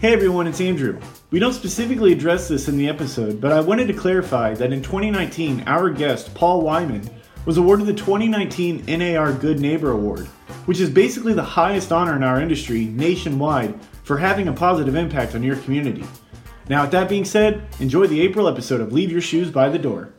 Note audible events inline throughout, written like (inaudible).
Hey everyone, it's Andrew. We don't specifically address this in the episode, but I wanted to clarify that in 2019, our guest, Paul Wyman, was awarded the 2019 NAR Good Neighbor Award, which is basically the highest honor in our industry nationwide for having a positive impact on your community. Now, with that being said, enjoy the April episode of Leave Your Shoes by the Door.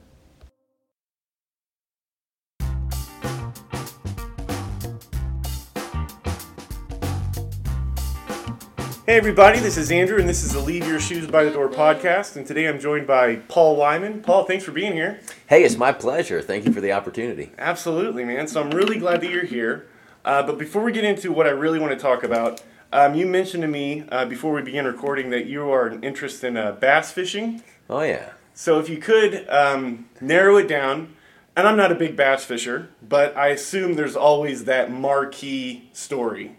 Hey everybody, this is Andrew, and this is the Leave Your Shoes by the Door podcast. And today I'm joined by Paul Wyman. Paul, thanks for being here. Hey, it's my pleasure. Thank you for the opportunity. Absolutely, man. So I'm really glad that you're here. Uh, but before we get into what I really want to talk about, um, you mentioned to me uh, before we began recording that you are interested in uh, bass fishing. Oh yeah. So if you could um, narrow it down, and I'm not a big bass fisher, but I assume there's always that marquee story.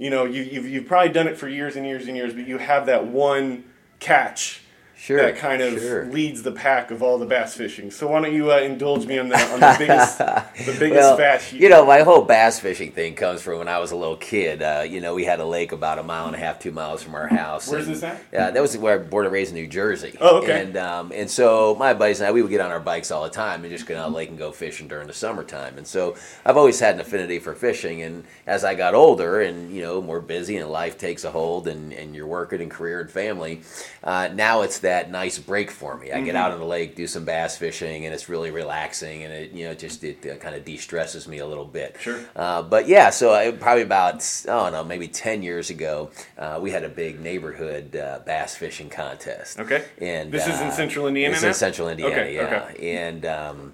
You know, you, you've, you've probably done it for years and years and years, but you have that one catch Sure. that kind of sure. leads the pack of all the bass fishing. So why don't you uh, indulge me on the on the biggest (laughs) the biggest well, bass you you know, my whole bass fishing thing comes from when I was a little kid. Uh, you know, we had a lake about a mile and a half, two miles from our house. Where's and, this at? Yeah, that was where I was born and raised in New Jersey. Oh, okay. And um, and so my buddies and I, we would get on our bikes all the time and just go on the lake and go fishing during the summertime. And so I've always had an affinity for fishing. And as I got older and you know more busy and life takes a hold and and you're working and career and family, uh, now it's that nice break for me. I get out on the lake, do some bass fishing, and it's really relaxing, and it you know just it uh, kind of de stresses me a little bit. Sure. Uh, but yeah, so I, probably about I don't know maybe ten years ago, uh, we had a big neighborhood uh, bass fishing contest. Okay. And This is in uh, Central Indiana This is Central Indiana, Okay, yeah. okay. And um,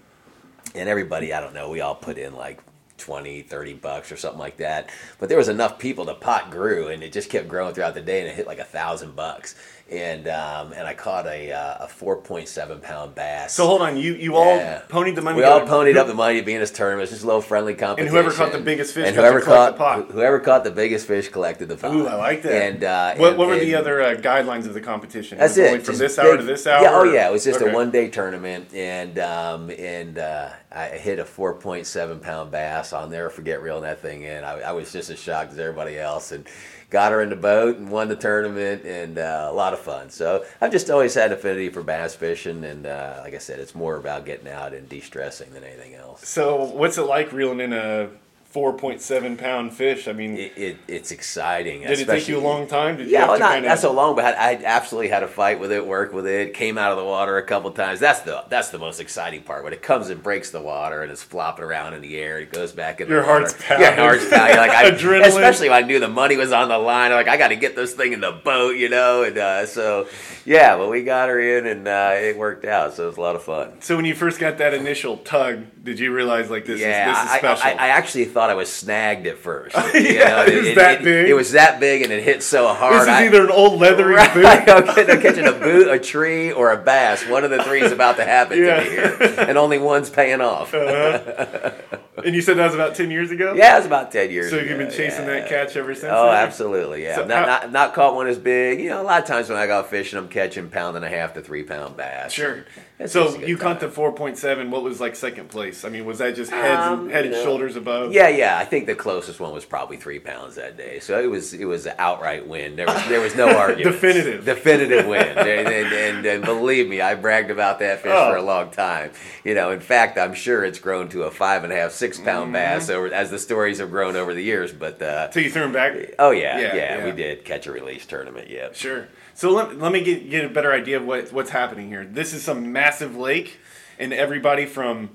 and everybody, I don't know, we all put in like 20, 30 bucks or something like that. But there was enough people, the pot grew and it just kept growing throughout the day and it hit like a thousand bucks. And um, and I caught a uh, a 4.7 pound bass. So hold on, you you Yeah. all ponied the money. we all ponied Who- up the money to be in this tournament. It's just a little friendly competition. And whoever caught the biggest fish and whoever caught the pot. wh- whoever caught the biggest fish collected the pot. Ooh, I like that. And uh, what, and- what were the other uh, guidelines of the competition? that's it. From this hour big- to this hour. Yeah, oh yeah. It was just Okay. a one day tournament, and um, and uh, I hit a four point seven pound bass. I'll never forget reeling that thing in. I, I was just as shocked as everybody else, and got her in the boat and won the tournament, and uh, a lot of fun. So I've just always had affinity for bass fishing, and uh, like I said, it's more about getting out and de stressing than anything else. So what's it like reeling in a 4.7 pound fish? I mean, It, it, it's exciting. did it take you a long time? Did Yeah, well, to not, kinda- not so long, but I, I absolutely had a fight with it, work with it, came out of the water a couple times. That's the that's the most exciting part when it comes and breaks the water and it's flopping around in the air. It goes back in Your the water. heart's pounding. Your heart's pounding. Like (laughs) I, Adrenaline. especially when I knew the money was on the line. I'm like I got to get this thing in the boat, you know. And uh, so, yeah, but we got her in and uh, it worked out. So it was a lot of fun. So when you first got that initial tug, did you realize like this yeah, is this is I- special? I, I, actually thought I was snagged at first. (laughs) Yeah, it was that big? It, was that big, and it hit so hard. this is I- either an old leathery Right, boot. (laughs) I'm catching- a boot, a tree, or a bass. One of the three is about to happen Yeah. to me here, and only one's paying off. Uh-huh. (laughs) And you said that was about 10 years ago? yeah, it was about ten years. So you've been chasing yeah. that catch ever since? Oh, then? absolutely, yeah. So not, how- not not caught one as big. You know, a lot of times when I go fishing, I'm catching pound and a half to three pound bass. Sure. It's So just a good you caught the 4.7. What was like second place? I mean, was that just heads Um, and, head and know, shoulders above? Yeah, yeah. I think the closest one was probably three pounds that day. So it was it was an outright win. There was there was no (laughs) argument. Definitive. definitive win. (laughs) and, and, and, and believe me, I bragged about that fish Oh. for a long time. You know, in fact, I'm sure it's grown to a five and a half, six pound Mm-hmm. bass over as the stories have grown over the years. But uh, So you threw him back? oh yeah, Yeah, yeah, yeah. we did catch a release tournament. Yeah. Sure. So let, let me get, get a better idea of what, what's happening here. This is some massive lake, and everybody from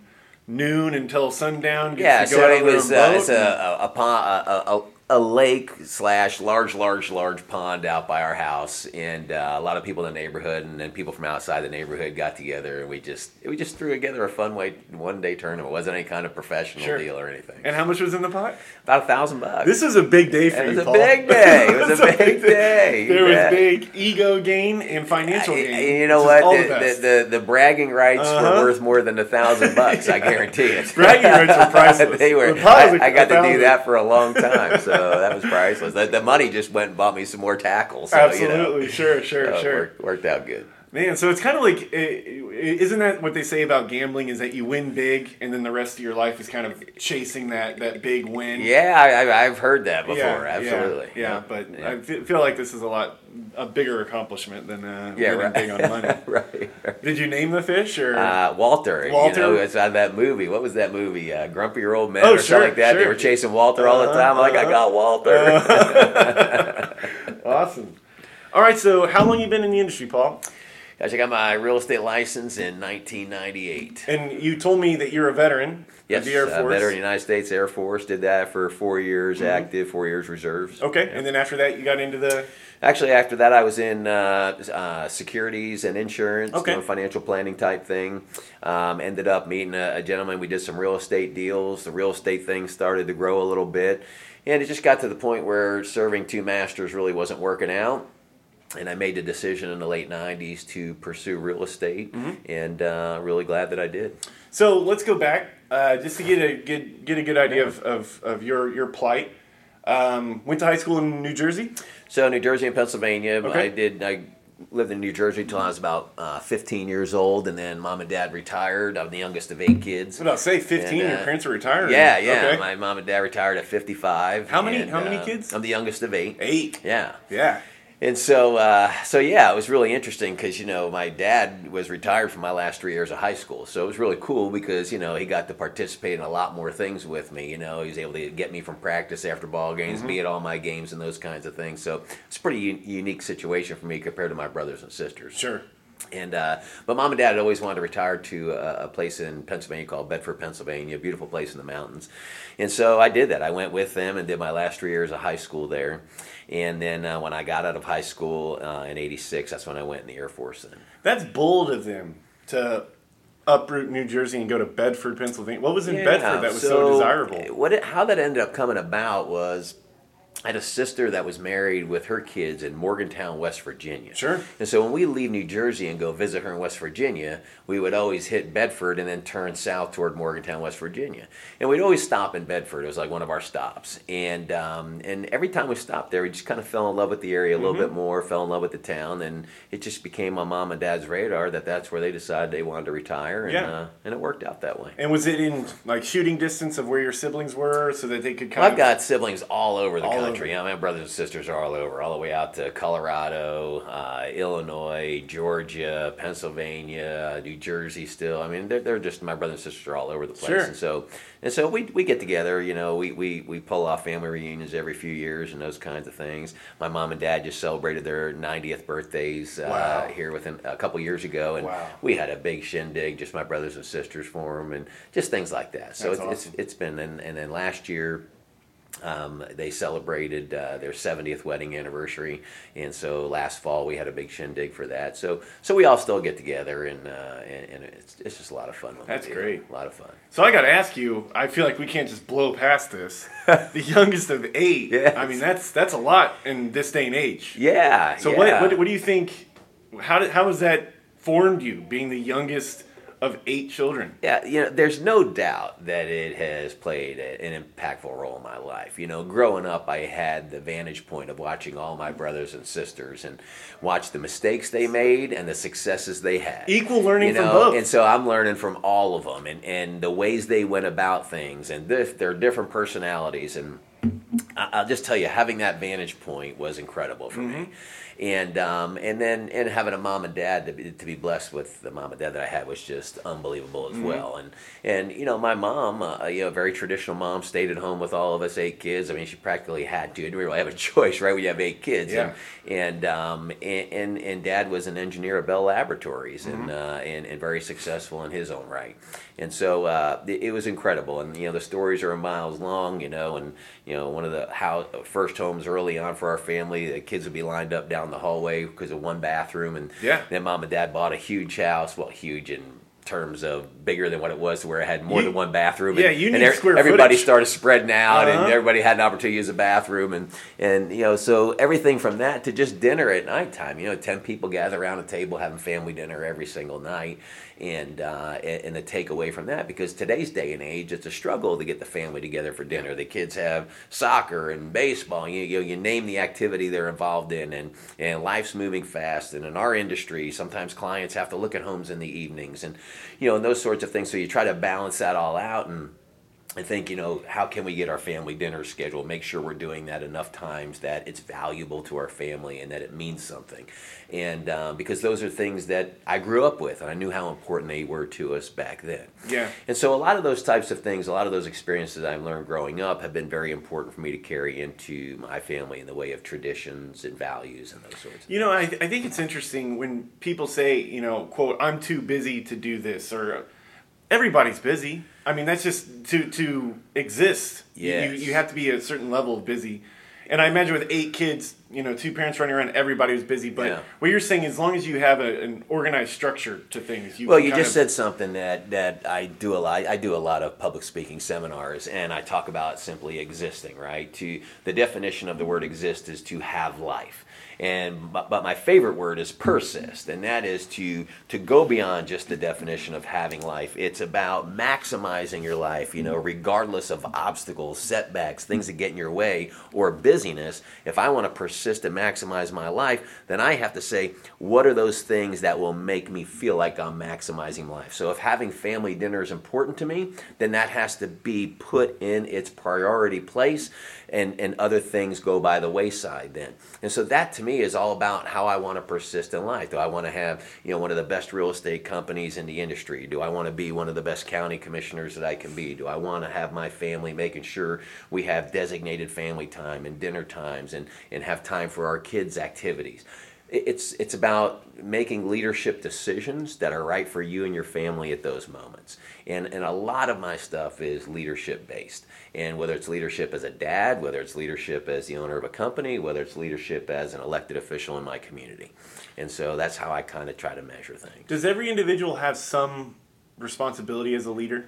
noon until sundown gets Yeah, to go so out it was uh, it's a, a, a, a, a, lake slash large, large, large pond out by our house, and uh, a lot of people in the neighborhood, and then people from outside the neighborhood got together, and we just we just threw together a fun way one day tournament. It wasn't any kind of professional Sure. deal or anything. And how much was in the pot? About a thousand bucks. This is a big day for It you, was a big day. It was (laughs) a big day. There Yeah. was big ego gain and financial And gain. you know what? The, the the, the, the bragging rights Uh-huh. were worth more than a thousand bucks. I (laughs) guarantee it. Bragging rights were priceless. (laughs) they were. The I, I got to do that for a long time, so that was priceless. The, the money just went and bought me some more tackles. So, Absolutely, You know, sure, sure, so sure. Worked, worked out good. Man, so it's kind of like, isn't that what they say about gambling? Is that you win big, and then the rest of your life is kind of chasing that that big win. Yeah, I, I've heard that before. Yeah, Absolutely. Yeah, yeah, but I feel like this is a lot a bigger accomplishment than uh, Yeah, winning right. big on money. (laughs) right. Did you name the fish or? Uh, Walter, Walter? you know, it's on that movie. What was that movie? Uh, Grumpy Old Men Oh, or sure, something like that. They were chasing Walter all the Uh-huh, time. I'm like, I uh-huh. got Walter. (laughs) awesome. All right, so how long you been in the industry, Paul? Gosh, I got my real estate license in 1998. And you told me that you're a veteran Yes, the Air uh, Force. veteran United States Air Force. Did that for four years Mm-hmm. active, four years reserves. Okay, and then after that, you got into the. Actually, after that, I was in uh, uh, securities and insurance, Okay. financial planning type thing. Um, ended up meeting a, a gentleman. We did some real estate deals. The real estate thing started to grow a little bit, and it just got to the point where serving two masters really wasn't working out. And I made the decision in the late '90s to pursue real estate, Mm-hmm. and uh, really glad that I did. So let's go back uh, just to get a get, get a good idea of, of, of your your plight. Um, went to high school in New Jersey. So New Jersey and Pennsylvania. Okay. I did. I lived in New Jersey until I was about uh, 15 years old, and then mom and dad retired. I'm the youngest of eight kids. What I say? Fifteen. And, uh, your parents are retired. Yeah, yeah. Okay. My mom and dad retired at 55. How many- and, how many uh, kids? I'm the youngest of eight. Eight. Yeah. Yeah. And so, uh, so yeah, it was really interesting because you know my dad was retired from my last three years of high school, so it was really cool because you know he got to participate in a lot more things with me. You know, he was able to get me from practice after ball games, Mm-hmm. be at all my games, and those kinds of things. So it's a pretty u- unique situation for me compared to my brothers and sisters. Sure. And uh, but mom and dad had always wanted to retire to a, a place in Pennsylvania called Bedford, Pennsylvania, a beautiful place in the mountains. And so I did that. I went with them and did my last three years of high school there. And then uh, when I got out of high school uh, in '86, that's when I went in the Air Force. Then That's bold of them to uproot New Jersey and go to Bedford, Pennsylvania. What was in Bedford that was so, desirable? What it, how that ended up coming about was. I had a sister that was married with her kids in Morgantown, West Virginia. Sure. And so when we leave New Jersey and go visit her in West Virginia, we would always hit Bedford and then turn south toward Morgantown, West Virginia. And we'd always stop in Bedford. It was like one of our stops. And um, and every time we stopped there, we just kind of fell in love with the area a little bit more, fell in love with the town, and it just became on mom and dad's radar that that's where they decided they wanted to retire, and Yeah. uh, and it worked out that way. And was it in like shooting distance of where your siblings were, so that they could kind I've of? got siblings all over the All country. Over. Yeah, my brothers and sisters are all over, all the way out to Colorado, uh, Illinois, Georgia, Pennsylvania, New Jersey. Still, I mean, they're, they're just my brothers and sisters are all over the place. Sure. And so, and so we, we get together. You know, we, we we pull off family reunions every few years and those kinds of things. My mom and dad just celebrated their 90th birthdays uh, Wow. here within a couple years ago, and Wow. we had a big shindig, just my brothers and sisters for them, and just things like that. So That's it's, awesome. it's it's been and, and then last year um, they celebrated uh, their 70th wedding anniversary, and so last fall we had a big shindig for that. So, so we all still get together, and uh, and, and it's, it's just a lot of fun. That's great. a lot of fun. So I got to ask you. I feel like we can't just blow past this. (laughs) the youngest of eight. Yes. I mean, that's that's a lot in this day and age. Yeah. So yeah. what, what what do you think? How did how has that formed you, being the youngest of eight children? Yeah, you know, there's no doubt that it has played a, an impactful role in my life. You know, growing up, I had the vantage point of watching all my brothers and sisters and watch the mistakes they made and the successes they had. Equal learning you from know, both. And so I'm learning from all of them and, and the ways they went about things and this, their different personalities. And I'll just tell you, having that vantage point was incredible for me. And um, and then and having a mom and dad to be, to be blessed with the mom and dad that I had was just unbelievable as well. And and you know my mom, uh, you know, a very traditional mom, stayed at home with all of us eight kids. I mean, she practically had to. Didn't really have a (laughs) choice, right? When you have eight kids. Yeah. And and um, and, and and dad was an engineer at Bell Laboratories and uh, and and very successful in his own right. And so uh, it, it was incredible. And you know the stories are miles long. You know, and you know one of the house, first homes early on for our family, the kids would be lined up down the hallway because of one bathroom. And Yeah. then mom and dad bought a huge house. Well, huge in terms of bigger than what it was to where it had more You- than one bathroom. yeah, and, you and need er- square everybody footage. started spreading out, Uh-huh. and everybody had an opportunity to use a bathroom, and and you know, so everything from that to just dinner at nighttime. You know, ten people gather around a table having family dinner every single night, and uh, and, the takeaway from that because today's day and age, it's a struggle to get the family together for dinner. The kids have soccer and baseball. You you, you name the activity they're involved in, and and life's moving fast. And in our industry, sometimes clients have to look at homes in the evenings, and you know, and those sorts of things. So you try to balance that all out and. I think, you know, how can we get our family dinner scheduled? Make sure we're doing that enough times that it's valuable to our family and that it means something. And um, because those are things that I grew up with and I knew how important they were to us back then. Yeah. And so a lot of those types of things, a lot of those experiences I've learned growing up have been very important for me to carry into my family in the way of traditions and values and those sorts of things. You know, I, I think it's interesting when people say, you know, quote, I'm too busy to do this, or everybody's busy. I mean, that's just to to exist. Yes. You, you have to be a certain level of busy. And I imagine with eight kids, you know, two parents running around, everybody was busy. But Yeah. what you're saying, as long as you have a, an organized structure to things, you Well, you just of- said something that, that I do a lot. I do a lot of public speaking seminars, and I talk about simply existing. Right? To the definition of the word exist is to have life, and but, my favorite word is persist, and that is to to go beyond just the definition of having life. It's about maximizing your life. You know, regardless of obstacles, setbacks, things that get in your way, or busyness. If I want to persist and maximize my life, then I have to say, what are those things that will make me feel like I'm maximizing life? So if having family dinner is important to me, then that has to be put in its priority place and, and other things go by the wayside then. And so that to me is all about how I want to persist in life. Do I want to have, you know, one of the best real estate companies in the industry? Do I want to be one of the best county commissioners that I can be? Do I want to have my family making sure we have designated family time and dinner times and, and have time for our kids' activities? It- It's it's about making leadership decisions that are right for you and your family at those moments. And and a lot of my stuff is leadership based. And whether it's leadership as a dad, whether it's leadership as the owner of a company, whether it's leadership as an elected official in my community. And so that's how I kind of try to measure things. Does every individual have some responsibility as a leader?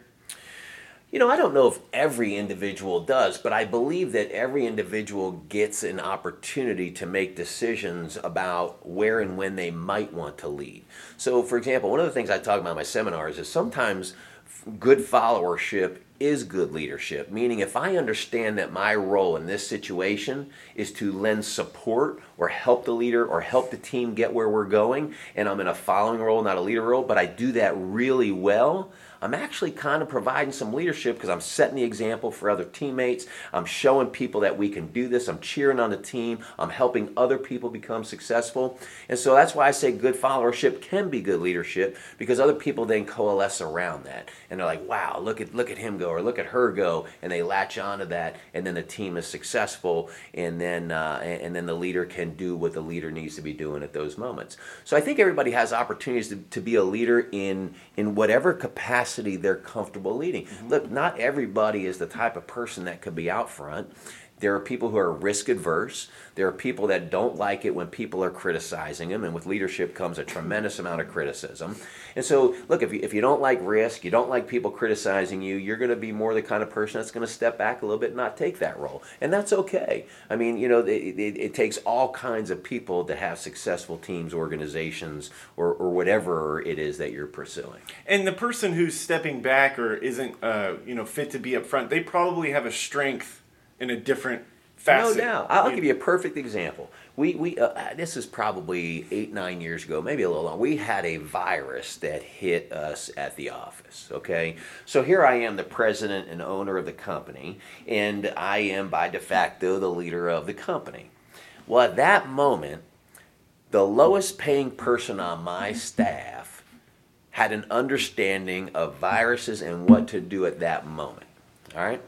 You know, I don't know if every individual does, but I believe that every individual gets an opportunity to make decisions about where and when they might want to lead. So, for example, one of the things I talk about in my seminars is sometimes good followership is good leadership, meaning if I understand that my role in this situation is to lend support or help the leader or help the team get where we're going, and I'm in a following role, not a leader role, but I do that really well. I'm actually kind of providing some leadership because I'm setting the example for other teammates. I'm showing people that we can do this. I'm cheering on the team. I'm helping other people become successful. And so that's why I say good followership can be good leadership because other people then coalesce around that. And they're like, wow, look at look at him go or look at her go. And they latch onto that. And then the team is successful. And then, uh, and then the leader can do what the leader needs to be doing at those moments. So I think everybody has opportunities to, to be a leader in, in whatever capacity they're comfortable leading. Mm-hmm. Look, not everybody is the type of person that could be out front. There are people who are risk adverse. There are people that don't like it when people are criticizing them, and with leadership comes a tremendous amount of criticism. And so, look, if you, if you don't like risk, you don't like people criticizing you, you're going to be more the kind of person that's going to step back a little bit and not take that role. And that's okay. I mean, you know, it, it, it takes all kinds of people to have successful teams, organizations, or, or whatever it is that you're pursuing. And the person who's stepping back or isn't, uh, you know, fit to be up front, they probably have a strength in a different facet. No doubt. I'll give you a perfect example. We, we uh, this is probably eight nine years ago, maybe a little longer. We had a virus that hit us at the office. Okay, so here I am, the president and owner of the company, and I am by de facto the leader of the company. Well, at that moment, the lowest paying person on my staff had an understanding of viruses and what to do at that moment. All right?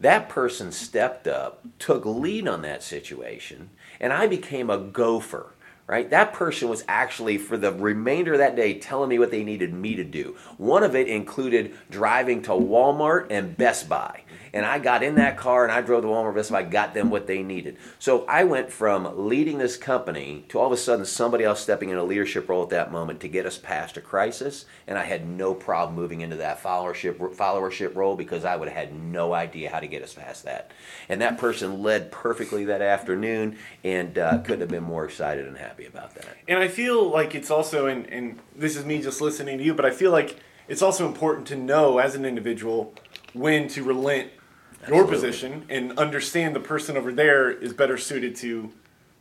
That person stepped up, took lead on that situation, and I became a gopher. right? That person was actually, for the remainder of that day, telling me what they needed me to do. One of it included driving to Walmart and Best Buy. And I got in that car and I drove to Walmart Best I got them what they needed. So I went from leading this company to all of a sudden somebody else stepping in a leadership role at that moment to get us past a crisis. And I had no problem moving into that followership followership role because I would have had no idea how to get us past that. And that person led perfectly that afternoon and uh, couldn't have been more excited and happy about that. And I feel like it's also, and, and this is me just listening to you, but I feel like it's also important to know as an individual when to relent your position and understand the person over there is better suited to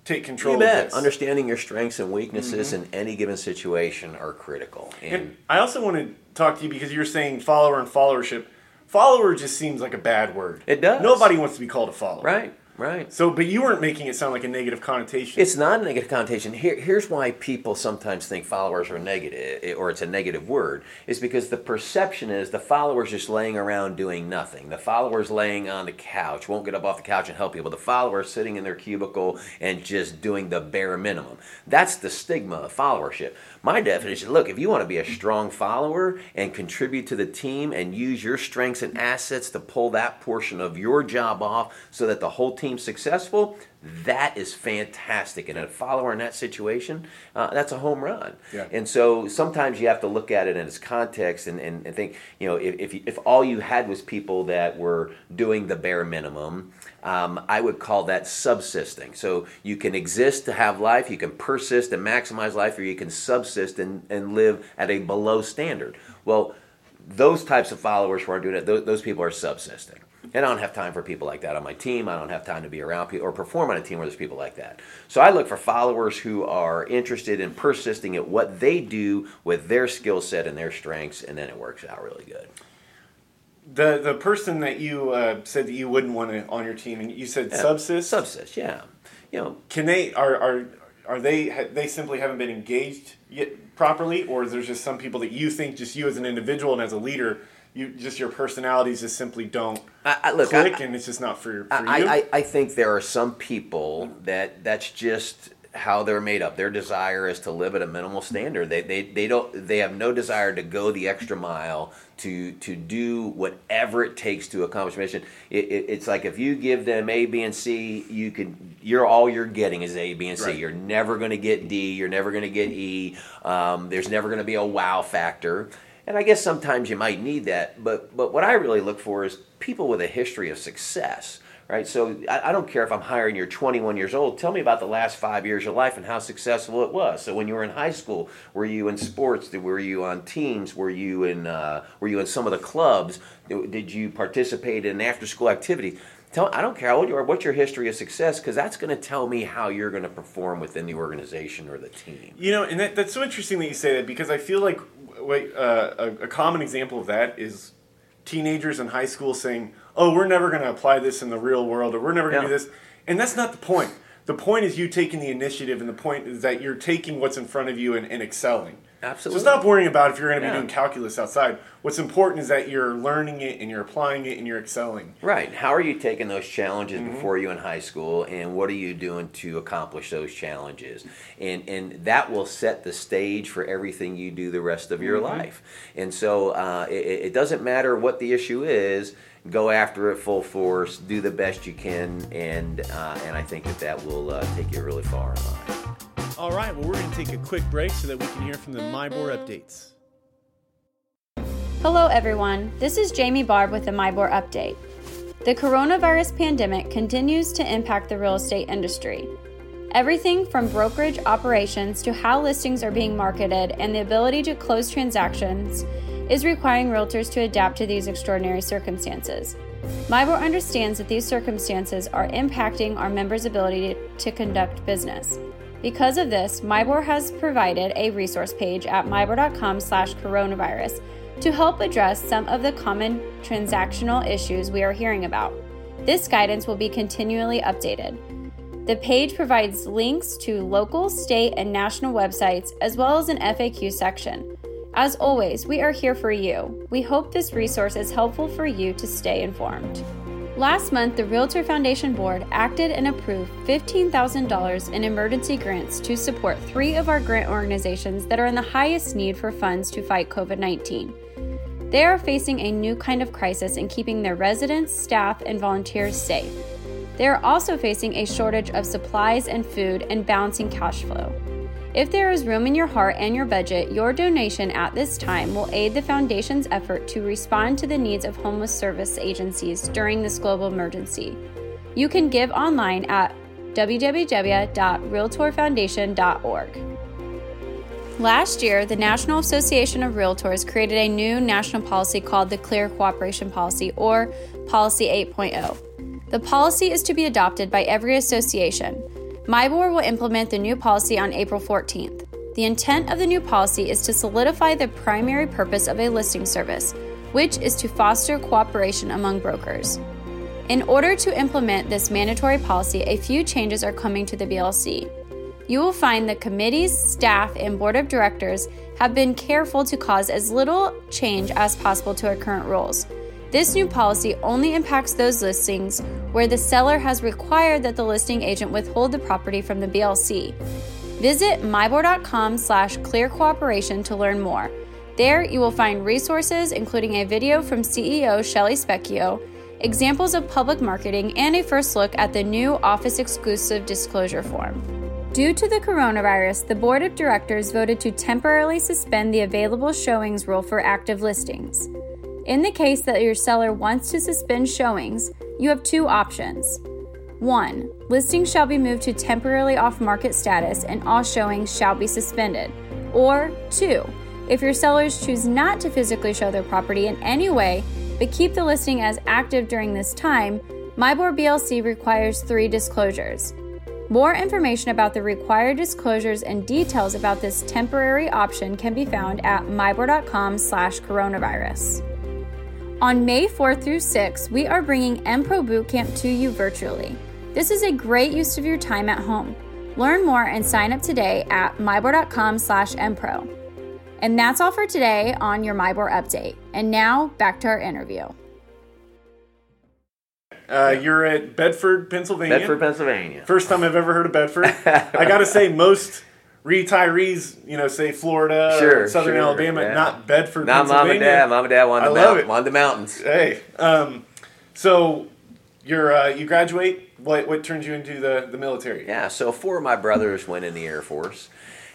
take control You bet. Understanding your strengths and weaknesses mm-hmm. in any given situation are critical. And, And I also want to talk to you because you're saying follower and followership. Follower just seems like a bad word. It does. Nobody wants to be called a follower. right, right. So, but you weren't making it sound like a negative connotation. It's not a negative connotation. Here, here's why people sometimes think followers are negative, eh, or it's a negative word, is because the perception is the follower's just laying around doing nothing. The follower's laying on the couch, won't get up off the couch and help people. The follower's sitting in their cubicle and just doing the bare minimum. That's the stigma of followership. My definition look, if you want to be a strong follower and contribute to the team and use your strengths and assets to pull that portion of your job off so that the whole team's successful, that is fantastic. And a follower in that situation, uh, that's a home run. Yeah. And so sometimes you have to look at it in its context and, and, and think, you know, if, if, if all you had was people that were doing the bare minimum, um, I would call that subsisting. So you can exist to have life, you can persist and maximize life, or you can subsist and, and live at a below standard. Well, those types of followers who are doing it, those, those people are subsisting. And I don't have time for people like that on my team. I don't have time to be around people or perform on a team where there's people like that. So I look for followers who are interested in persisting at what they do with their skill set and their strengths, and then it works out really good. The the person that you uh, said that you wouldn't want to on your team, and you said Yeah. subsist. Subsist, yeah. You know, Can they are are are they ha- they simply haven't been engaged yet properly, or is there just some people that you think just you as an individual and as a leader, you just your personalities just simply don't I, I, look, click, I, and it's just not for, for I, you. I, I think there are some people that that's just how they're made up. Their desire is to live at a minimal standard. They, they, they don't they have no desire to go the extra mile to to do whatever it takes to accomplish mission. It, it, it's like if you give them A, B, and C, you can you're all you're getting is A, B, and C. Right. You're never going to get D. You're never going to get E. Um, there's never going to be a wow factor. And I guess sometimes you might need that, but but what I really look for is people with a history of success, right? So I, I don't care if I'm hiring you're 21 years old. Tell me about the last five years of your life and how successful it was. So when you were in high school, were you in sports? Were you on teams? Were you in uh, were you in some of the clubs? Did you participate in after school activities? Tell, I don't care how old you are, what's your history of success, because that's going to tell me how you're going to perform within the organization or the team. You know, and that, that's so interesting that you say that because I feel like wait, uh, a, a common example of that is teenagers in high school saying, "Oh, we're never going to apply this in the real world, or we're never going to Yeah. do this," and that's not the point. The point is you taking the initiative, and the point is that you're taking what's in front of you and, and excelling. Absolutely. So stop worrying about if you're going to be Yeah. doing calculus outside. What's important is that you're learning it and you're applying it and you're excelling. Right. How are you taking those challenges before you in high school, and what are you doing to accomplish those challenges? And and that will set the stage for everything you do the rest of your life. And so uh, it, it doesn't matter what the issue is. Go after it full force. Do the best you can, and uh, and I think that that will uh, take you really far in life. All right, well, we're going to take a quick break so that we can hear from the MIBOR updates. Hello, everyone. This is Jamie Barb with the MIBOR update. The coronavirus pandemic continues to impact the real estate industry. Everything from brokerage operations to how listings are being marketed and the ability to close transactions is requiring realtors to adapt to these extraordinary circumstances. MIBOR understands that these circumstances are impacting our members' ability to, conduct business. Because of this, MIBOR has provided a resource page at mibor.com slash coronavirus to help address some of the common transactional issues we are hearing about. This guidance will be continually updated. The page provides links to local, state, and national websites, as well as an FAQ section. As always, we are here for you. We hope this resource is helpful for you to stay informed. Last month, the Realtor Foundation Board acted and approved $15,000 in emergency grants to support three of our grant organizations that are in the highest need for funds to fight COVID 19. They are facing a new kind of crisis in keeping their residents, staff, and volunteers safe. They are also facing a shortage of supplies and food and balancing cash flow. If there is room in your heart and your budget, your donation at this time will aid the Foundation's effort to respond to the needs of homeless service agencies during this global emergency. You can give online at www.realtorfoundation.org. Last year, the National Association of Realtors created a new national policy called the Clear Cooperation Policy, or Policy 8.0. The policy is to be adopted by every association. MIBOR will implement the new policy on April 14th. The intent of the new policy is to solidify the primary purpose of a listing service, which is to foster cooperation among brokers. In order to implement this mandatory policy, a few changes are coming to the BLC you will find the committees, staff, and board of directors have been careful to cause as little change as possible to our current rules. This new policy only impacts those listings where the seller has required that the listing agent withhold the property from the BLC. Visit mibor.com slash clear cooperation to learn more. There you will find resources including a video from CEO Shelly Specchio, examples of public marketing, and a first look at the new office exclusive disclosure form. Due to the coronavirus, the board of directors voted to temporarily suspend the available showings rule for active listings. In the case that your seller wants to suspend showings, you have two options. One, listings shall be moved to temporarily off market status and all showings shall be suspended. Or two, if your sellers choose not to physically show their property in any way but keep the listing as active during this time, MIBOR BLC requires three disclosures. More information about the required disclosures and details about this temporary option can be found at mibor.com slash coronavirus. On May 4th through 6th, we are bringing MPro Bootcamp to you virtually. This is a great use of your time at home. Learn more and sign up today at mibor.com slash mpro. And that's all for today on your MIBOR update. And now back to our interview. Uh, you're at Bedford, Pennsylvania. Bedford, Pennsylvania. First time I've ever heard of Bedford. (laughs) I got to say, most retirees, you know, say Florida, Sure, Southern sure, Alabama, yeah. not Bedford, Not mom and dad. Mom and dad wanted I the, love mount- it. wanted the mountains. Hey, um, so you're uh, you graduate. What what turns you into the the military? Yeah, so four of my brothers went in the Air Force.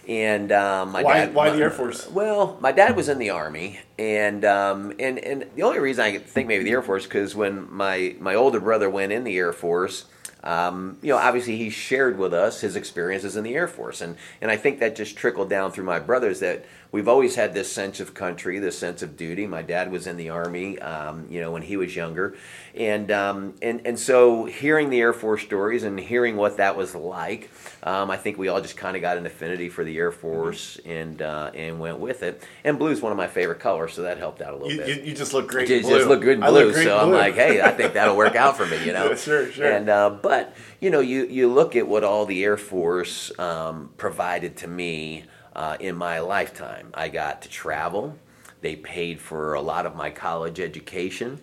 And um, my Why- dad. why my- the Air Force? Well, my dad was in the Army, and um, and and the only reason I think maybe the Air Force because when my my older brother went in the Air Force, um, you know, obviously he shared with us his experiences in the Air Force, and and I think that just trickled down through my brothers that we've always had this sense of country, this sense of duty. My dad was in the Army, um, you know, when he was younger, and um, and and so hearing the Air Force stories and hearing what that was like, um, I think we all just kind of got an affinity for the Air Force and uh, and went with it. And blue is one of my favorite colors, so that helped out a little You, bit. you, you just look great. You just blue. look good in blue, so in I'm like, hey, I think (laughs) that'll work out for me, you know. (laughs) Sure, sure. And uh, but you know, you you look at what all the Air Force um, provided to me uh, in my lifetime. I got to travel. They paid for a lot of my college education.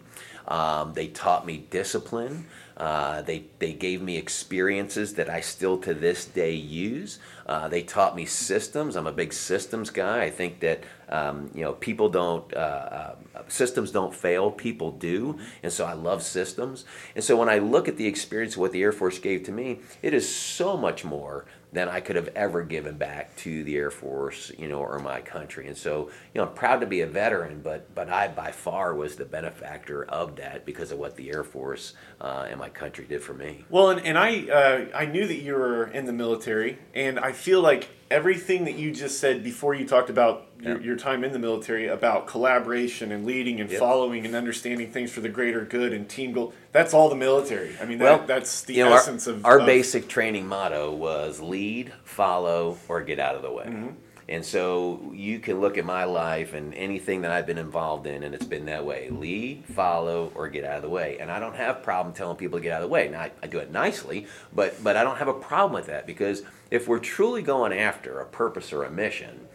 Um, they taught me discipline. Uh, they they gave me experiences that I still to this day use. Uh, they taught me systems. I'm a big systems guy. I think that um, you know people don't uh, uh, systems don't fail. People do, and so I love systems. And so when I look at the experience of what the Air Force gave to me, it is so much more than I could have ever given back to the Air Force, you know, or my country. And so, you know, I'm proud to be a veteran, but but I by far was the benefactor of that because of what the Air Force uh, and my country did for me. Well, and, and I uh, I knew that you were in the military, and I feel like everything that you just said before you talked about your, your time in the military about collaboration and leading and Yep. following and understanding things for the greater good and team goal. That's all the military. I mean, that, that's the you know, our- essence of our of- basic training motto was lead, follow, or get out of the way. Mm-hmm. And so you can look at my life and anything that I've been involved in, and it's been that way: lead, follow, or get out of the way. And I don't have problem telling people to get out of the way. Now I, I do it nicely, but but I don't have a problem with that because if we're truly going after a purpose or a mission,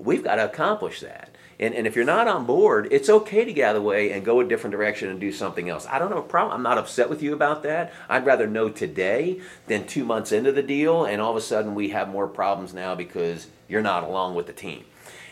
we've got to accomplish that. And, and if you're not on board, it's okay to get out of the way and go a different direction and do something else. I don't have a problem. I'm not upset with you about that. I'd rather know today than two months into the deal, and all of a sudden we have more problems now because you're not along with the team.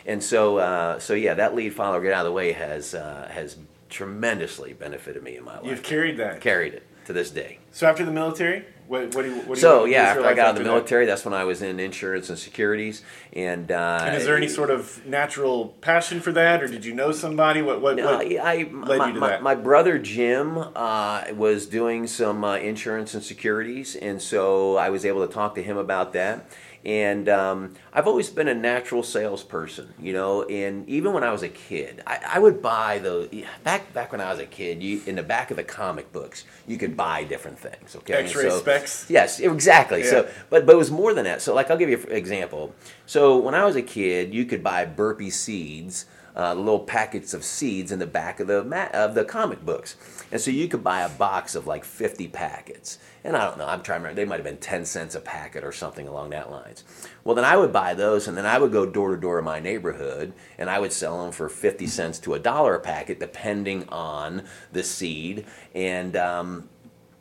And so, uh, so yeah, that lead follower get out of the way has uh, has tremendously benefited me in my life. You've carried that. Carried it to this day. So after the military, what, what do you? What do So what yeah, after I got out of the that? military, that's when I was in insurance and securities. And, uh, And is there any sort of natural passion for that, or did you know somebody? What what? No, what I, my, you to my, that? my brother Jim uh, was doing some uh, insurance and securities, and so I was able to talk to him about that. And um, I've always been a natural salesperson, you know. And even when I was a kid, I, I would buy the back back when I was a kid. You in the back of the comic books, you could buy different things. Okay, X-ray So- specs? Yes, exactly. Yeah. So, but but it was more than that. So, like, I'll give you an example. So, when I was a kid, you could buy burpee seeds, uh, little packets of seeds in the back of the ma- of the comic books, and so you could buy a box of like fifty packets. And I don't know. I'm trying to remember. They might have been ten cents a packet or something along that lines. Well, then I would buy those, and then I would go door to door in my neighborhood, and I would sell them for fifty cents to a dollar a packet, depending on the seed. And um,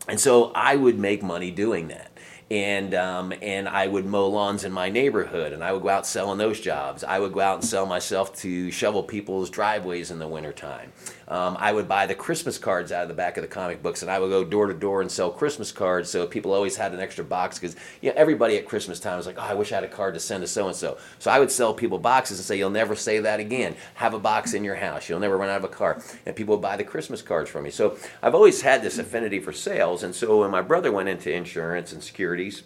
and so I would make money doing that. And um, and I would mow lawns in my neighborhood, and I would go out selling those jobs. I would go out and sell myself to shovel people's driveways in the wintertime. Um, I would buy the Christmas cards out of the back of the comic books, and I would go door to door and sell Christmas cards. So people always had an extra box because you know, everybody at Christmas time was like, "Oh, I wish I had a card to send to so and so." So I would sell people boxes and say, "You'll never say that again. Have a box in your house. You'll never run out of a card." And people would buy the Christmas cards from me. So I've always had this affinity for sales, and so when my brother went into insurance and securities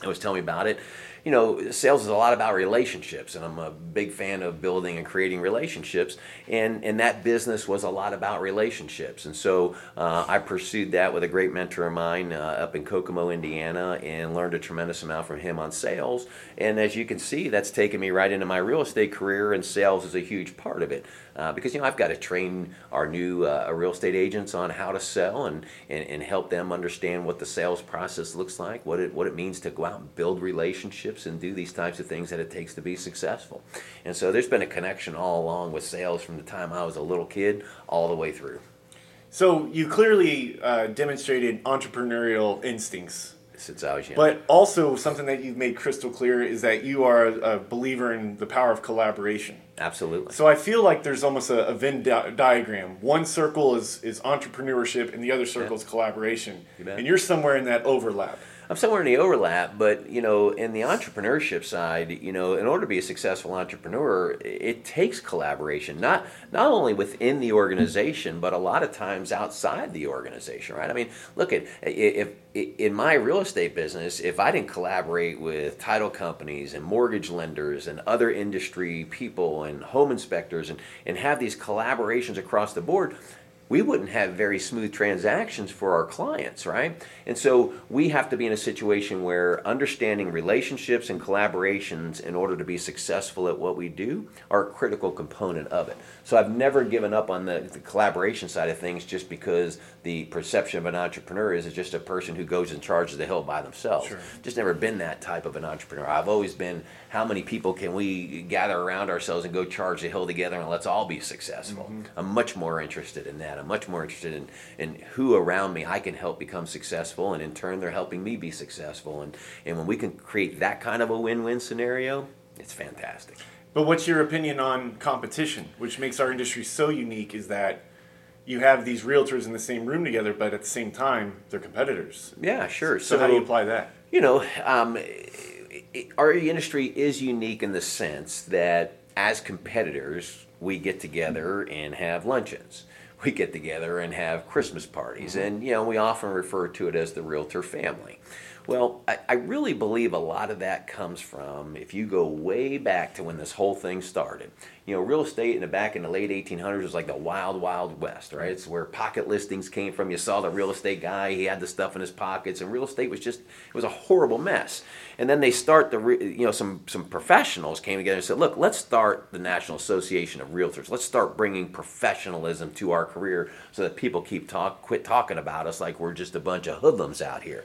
and was telling me about it. You know, sales is a lot about relationships, and I'm a big fan of building and creating relationships. And and that business was a lot about relationships, and so uh, I pursued that with a great mentor of mine uh, up in Kokomo, Indiana, and learned a tremendous amount from him on sales. And as you can see, that's taken me right into my real estate career, and sales is a huge part of it. Uh, because you know I've got to train our new uh, real estate agents on how to sell and, and, and help them understand what the sales process looks like, what it what it means to go out and build relationships and do these types of things that it takes to be successful. And so there's been a connection all along with sales from the time I was a little kid all the way through. so you clearly uh, demonstrated entrepreneurial instincts, Since I was young. but also something that you've made crystal clear is that you are a, believer in the power of collaboration. Absolutely. So I feel like there's almost a, a Venn di- diagram. One circle is, is entrepreneurship, and the other circle is collaboration. You. And you're somewhere in that overlap. I'm somewhere in the overlap, but you know, in the entrepreneurship side, you know, in order to be a successful entrepreneur, it takes collaboration, not not only within the organization, but a lot of times outside the organization, right? I mean, look at if, in my real estate business, if I didn't collaborate with title companies and mortgage lenders and other industry people and home inspectors and, and have these collaborations across the board, we wouldn't have very smooth transactions for our clients, right? And so we have to be in a situation where understanding relationships and collaborations in order to be successful at what we do are a critical component of it. So I've never given up on the, the collaboration side of things just because the perception of an entrepreneur is, just a person who goes and charges the hill by themselves. Sure. Just never been that type of an entrepreneur. I've always been how many people can we gather around ourselves and go charge the hill together and let's all be successful. Mm-hmm. I'm much more interested in that. I'm much more interested in, in who around me I can help become successful and in turn they're helping me be successful. And, and when we can create that kind of a win-win scenario, it's fantastic. But what's your opinion on competition, which makes our industry so unique? Is that you have these realtors in the same room together, but at the same time, they're competitors. Yeah, sure. So, how do you apply that? You know, um, our industry is unique in the sense that as competitors, we get together and have luncheons. We get together and have Christmas parties, mm-hmm. and you know we often refer to it as the realtor family. Well, I, I really believe a lot of that comes from if you go way back to when this whole thing started. You know, real estate in the back in the late 1800s was like the wild, wild west, right? It's where pocket listings came from. You saw the real estate guy; he had the stuff in his pockets, and real estate was just it was a horrible mess. And then they start the re- you know some some professionals came together and said, look, let's start the National Association of Realtors. Let's start bringing professionalism to our career so that people keep talk quit talking about us like we're just a bunch of hoodlums out here.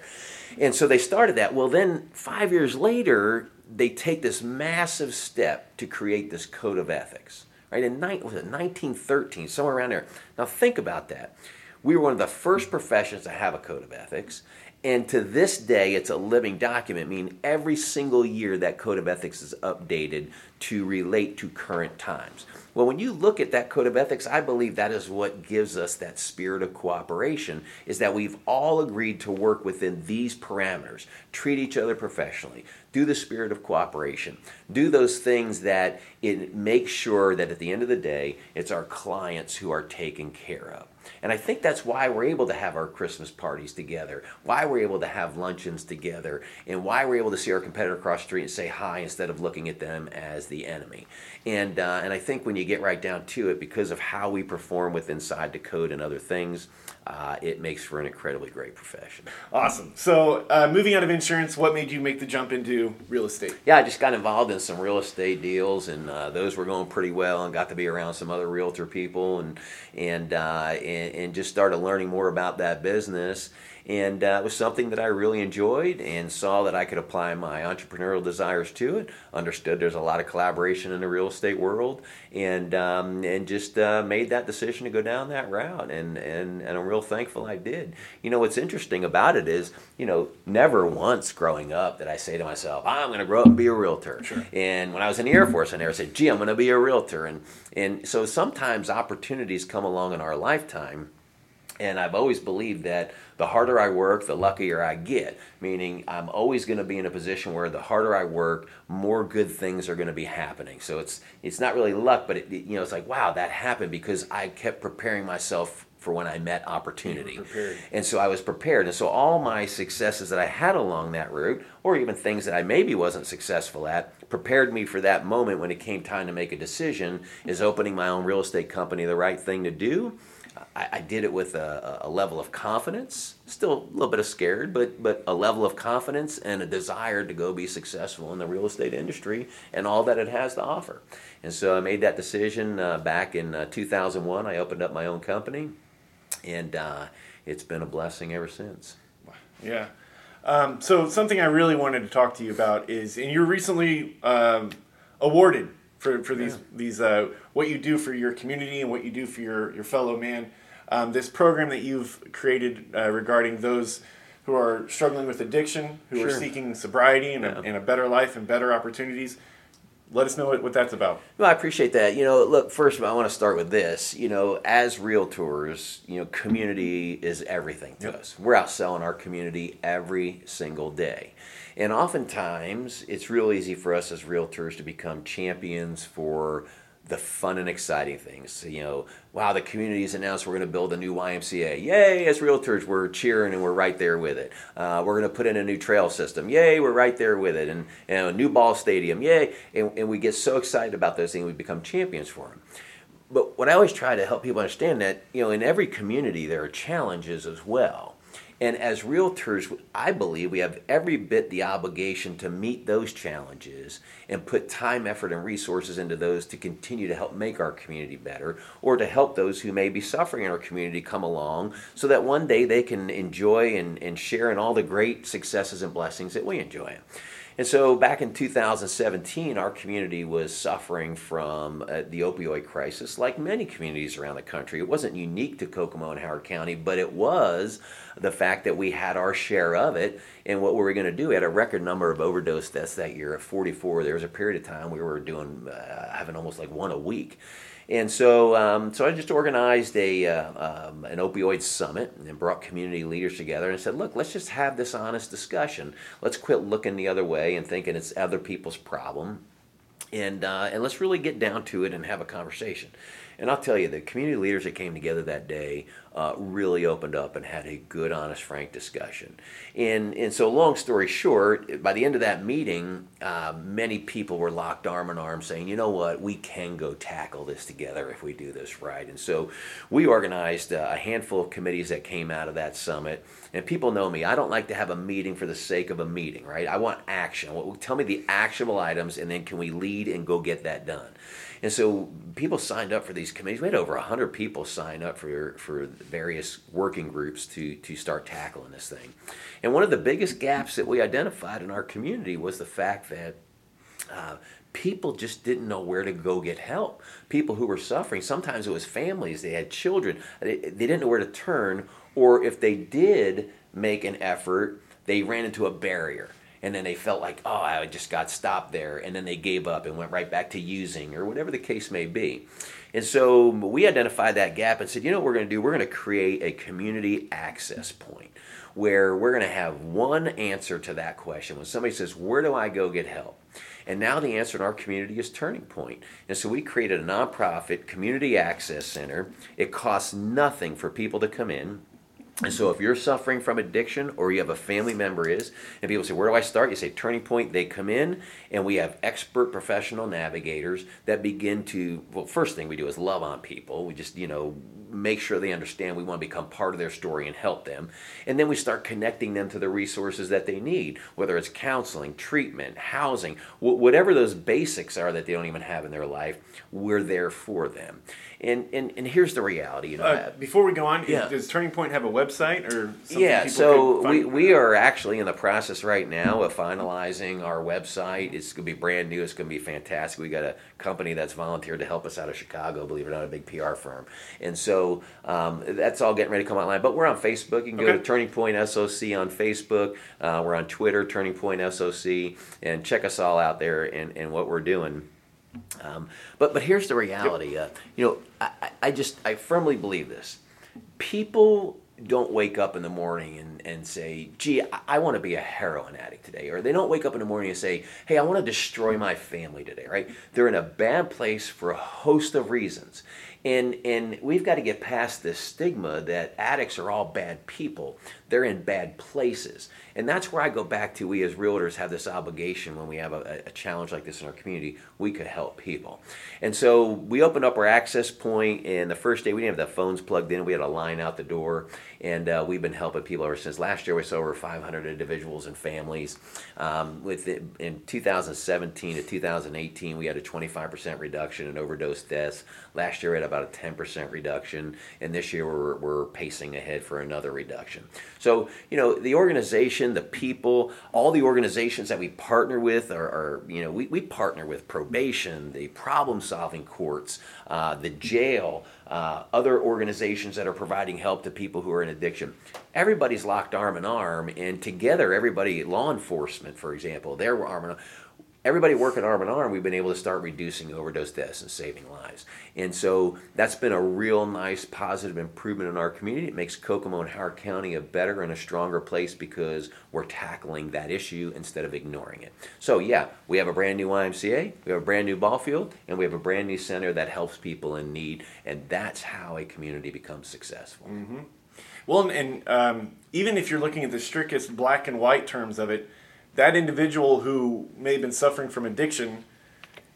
And so they started that. Well, then five years later, they take this massive step to create this code of ethics. Right in was it 1913, somewhere around there. Now think about that. We were one of the first professions to have a code of ethics, and to this day, it's a living document, meaning every single year that code of ethics is updated to relate to current times. Well, when you look at that code of ethics, I believe that is what gives us that spirit of cooperation is that we've all agreed to work within these parameters, treat each other professionally, do the spirit of cooperation, do those things that it makes sure that at the end of the day, it's our clients who are taken care of. And I think that's why we're able to have our Christmas parties together, why we're able to have luncheons together, and why we're able to see our competitor across the street and say hi instead of looking at them as the enemy. And, uh, and I think when you get right down to it, because of how we perform with inside the code and other things, uh, it makes for an incredibly great profession. Awesome. So, uh, moving out of insurance, what made you make the jump into real estate? Yeah, I just got involved in some real estate deals, and uh, those were going pretty well, and got to be around some other realtor people, and and uh, and, and just started learning more about that business and uh, it was something that I really enjoyed and saw that I could apply my entrepreneurial desires to it. Understood there's a lot of collaboration in the real estate world, and um, and just uh, made that decision to go down that route, and, and and I'm real thankful I did. You know what's interesting about it is, you know, never once growing up did I say to myself, I'm going to grow up and be a realtor. Sure. And when I was in the Air Force, I never said, Gee, I'm going to be a realtor, and and so sometimes opportunities come along in our lifetime and I've always believed that the harder I work, the luckier I get. Meaning, I'm always going to be in a position where the harder I work, more good things are going to be happening. So it's it's not really luck, but it, you know, it's like wow, that happened because I kept preparing myself for when I met opportunity. And so I was prepared. And so all my successes that I had along that route, or even things that I maybe wasn't successful at, prepared me for that moment when it came time to make a decision. Is opening my own real estate company the right thing to do? I, I did it with a, a, level of confidence, still a little bit of scared, but but a level of confidence and a desire to go be successful in the real estate industry and all that it has to offer. And so I made that decision uh, back in uh, 2001. I opened up my own company, and uh, it's been a blessing ever since. Yeah. Um, so something I really wanted to talk to you about is, and you're recently um, awarded for, for these yeah. these uh, what you do for your community and what you do for your your fellow man. Um, this program that you've created uh, regarding those who are struggling with addiction, who sure. are seeking sobriety and, yeah. a, and a better life and better opportunities let us know what, what that's about. Well, I appreciate that. You know, look, first of all, I want to start with this. You know, as realtors, you know, community is everything to yep. us. We're out selling our community every single day. And oftentimes, it's real easy for us as realtors to become champions for the fun and exciting things. You know, wow, the community's announced we're going to build a new YMCA. Yay, as realtors, we're cheering and we're right there with it. Uh, we're going to put in a new trail system. Yay, we're right there with it. And, and a new ball stadium. Yay. And, and we get so excited about those things, we become champions for them. But what I always try to help people understand that, you know, in every community there are challenges as well. And as realtors, I believe we have every bit the obligation to meet those challenges and put time, effort, and resources into those to continue to help make our community better or to help those who may be suffering in our community come along so that one day they can enjoy and, and share in all the great successes and blessings that we enjoy. And so back in 2017, our community was suffering from uh, the opioid crisis, like many communities around the country. It wasn't unique to Kokomo and Howard County, but it was the fact that we had our share of it. And what were we going to do, we had a record number of overdose deaths that year at 44. There was a period of time we were doing, uh, having almost like one a week. And so, um, so I just organized a uh, um, an opioid summit and brought community leaders together and said, "Look, let's just have this honest discussion. Let's quit looking the other way and thinking it's other people's problem, and uh, and let's really get down to it and have a conversation." And I'll tell you, the community leaders that came together that day uh, really opened up and had a good, honest, frank discussion. And, and so, long story short, by the end of that meeting, uh, many people were locked arm in arm saying, you know what, we can go tackle this together if we do this right. And so, we organized a handful of committees that came out of that summit. And people know me, I don't like to have a meeting for the sake of a meeting, right? I want action. Tell me the actionable items, and then can we lead and go get that done? And so people signed up for these committees. We had over 100 people sign up for, for various working groups to, to start tackling this thing. And one of the biggest gaps that we identified in our community was the fact that uh, people just didn't know where to go get help. People who were suffering, sometimes it was families, they had children, they, they didn't know where to turn, or if they did make an effort, they ran into a barrier. And then they felt like, oh, I just got stopped there. And then they gave up and went right back to using or whatever the case may be. And so we identified that gap and said, you know what we're going to do? We're going to create a community access point where we're going to have one answer to that question. When somebody says, where do I go get help? And now the answer in our community is Turning Point. And so we created a nonprofit community access center. It costs nothing for people to come in. And so, if you're suffering from addiction or you have a family member is, and people say, Where do I start? You say Turning Point. They come in, and we have expert professional navigators that begin to, well, first thing we do is love on people. We just, you know, make sure they understand we want to become part of their story and help them. And then we start connecting them to the resources that they need, whether it's counseling, treatment, housing, whatever those basics are that they don't even have in their life, we're there for them. And, and, and here's the reality. You know, uh, before we go on, yeah. does Turning Point have a website or something? Yeah, so we, we are actually in the process right now of finalizing our website. It's going to be brand new. It's going to be fantastic. We got a company that's volunteered to help us out of Chicago, believe it or not, a big PR firm. And so um, that's all getting ready to come online. But we're on Facebook. You can go okay. to Turning Point SOC on Facebook. Uh, we're on Twitter, Turning Point SOC, and check us all out there and, and what we're doing. Um, but but here's the reality. Uh, you know, I, I just I firmly believe this. People don't wake up in the morning and, and say, gee, I, I want to be a heroin addict today. Or they don't wake up in the morning and say, hey, I want to destroy my family today, right? They're in a bad place for a host of reasons. And, and we've got to get past this stigma that addicts are all bad people. They're in bad places. And that's where I go back to we as realtors have this obligation when we have a, a, challenge like this in our community, we could help people. And so we opened up our access point, and the first day we didn't have the phones plugged in, we had a line out the door, and uh, we've been helping people ever since. Last year we saw over 500 individuals and families. Um, with it, in 2017 to 2018, we had a 25% reduction in overdose deaths. Last year we had about a 10% reduction, and this year we're, we're pacing ahead for another reduction. So, you know, the organization, the people, all the organizations that we partner with are, are you know, we, we partner with probation, the problem solving courts, uh, the jail, uh, other organizations that are providing help to people who are in addiction. Everybody's locked arm in arm, and together, everybody, law enforcement, for example, they're arm in arm everybody working arm in arm, we've been able to start reducing overdose deaths and saving lives. And so that's been a real nice positive improvement in our community. It makes Kokomo and Howard County a better and a stronger place because we're tackling that issue instead of ignoring it. So, yeah, we have a brand new YMCA, we have a brand new ball field, and we have a brand new center that helps people in need. And that's how a community becomes successful. Mm-hmm. Well, and um, even if you're looking at the strictest black and white terms of it, that individual who may have been suffering from addiction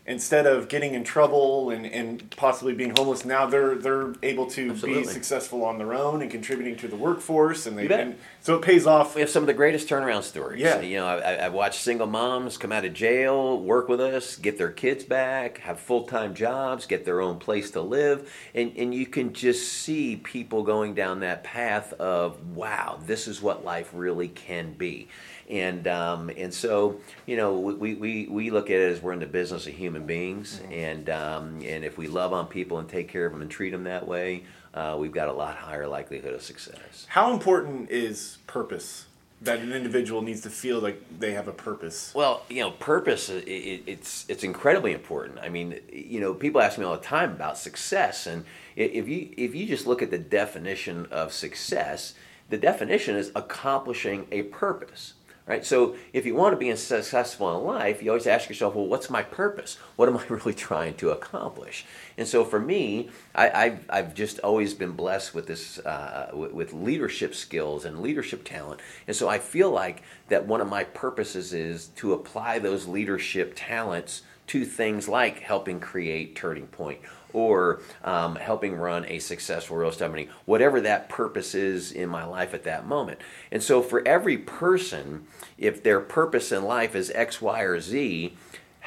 instead of getting in trouble and, and possibly being homeless now they're they're able to Absolutely. be successful on their own and contributing to the workforce and they and so it pays off. We have some of the greatest turnaround stories. Yeah. You know I, i've watched single moms come out of jail work with us get their kids back have full-time jobs get their own place to live and and you can just see people going down that path of wow this is what life really can be and um, and so you know we, we, we look at it as we're in the business of human beings, mm-hmm. and um, and if we love on people and take care of them and treat them that way, uh, we've got a lot higher likelihood of success. How important is purpose? that an individual needs to feel like they have a purpose. Well, you know, purpose it, it's it's incredibly important. I mean, you know, people ask me all the time about success, and if you if you just look at the definition of success, the definition is accomplishing a purpose right? So if you want to be successful in life, you always ask yourself, well, what's my purpose? What am I (laughs) really trying to accomplish? And so for me, I, have I've just always been blessed with this, uh, with, with leadership skills and leadership talent. And so I feel like that one of my purposes is to apply those leadership talents to things like helping create Turning Point or um, helping run a successful real estate company, whatever that purpose is in my life at that moment. And so, for every person, if their purpose in life is X, Y, or Z,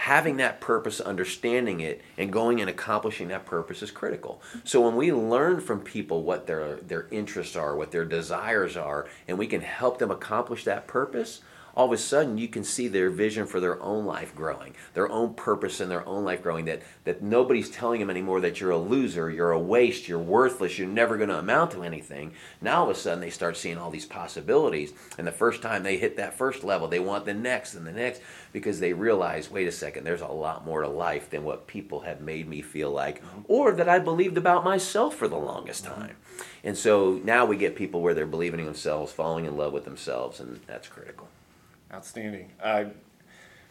having that purpose, understanding it, and going and accomplishing that purpose is critical. So when we learn from people what their their interests are, what their desires are, and we can help them accomplish that purpose, all of a sudden you can see their vision for their own life growing, their own purpose in their own life growing. That that nobody's telling them anymore that you're a loser, you're a waste, you're worthless, you're never going to amount to anything. Now all of a sudden they start seeing all these possibilities, and the first time they hit that first level, they want the next and the next because they realize, wait a second, there's a lot more to life than what people have made me feel like, or that I believed about myself for the longest mm-hmm. time. And so now we get people where they're believing in themselves, falling in love with themselves, and that's critical. Outstanding. Uh,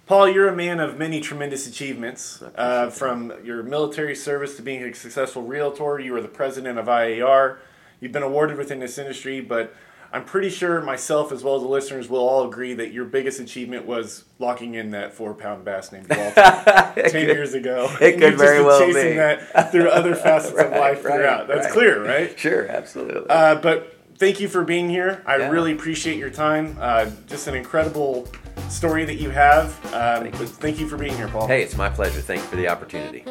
Paul, you're a man of many tremendous achievements. Uh, from your military service to being a successful realtor, you were the president of IAR. You've been awarded within this industry, but I'm pretty sure myself as well as the listeners will all agree that your biggest achievement was locking in that four pound bass named (laughs) Walter ten could- years ago. it (laughs) could very well chasing be. that through other facets of (laughs) life right, throughout. That's right. clear, right? Sure, absolutely. Uh, but thank you for being here. I Yeah. really appreciate your time. Uh, just an incredible story that you have. Um, Thank you. thank you for being here, Paul. hey, it's my pleasure. Thank you for the opportunity.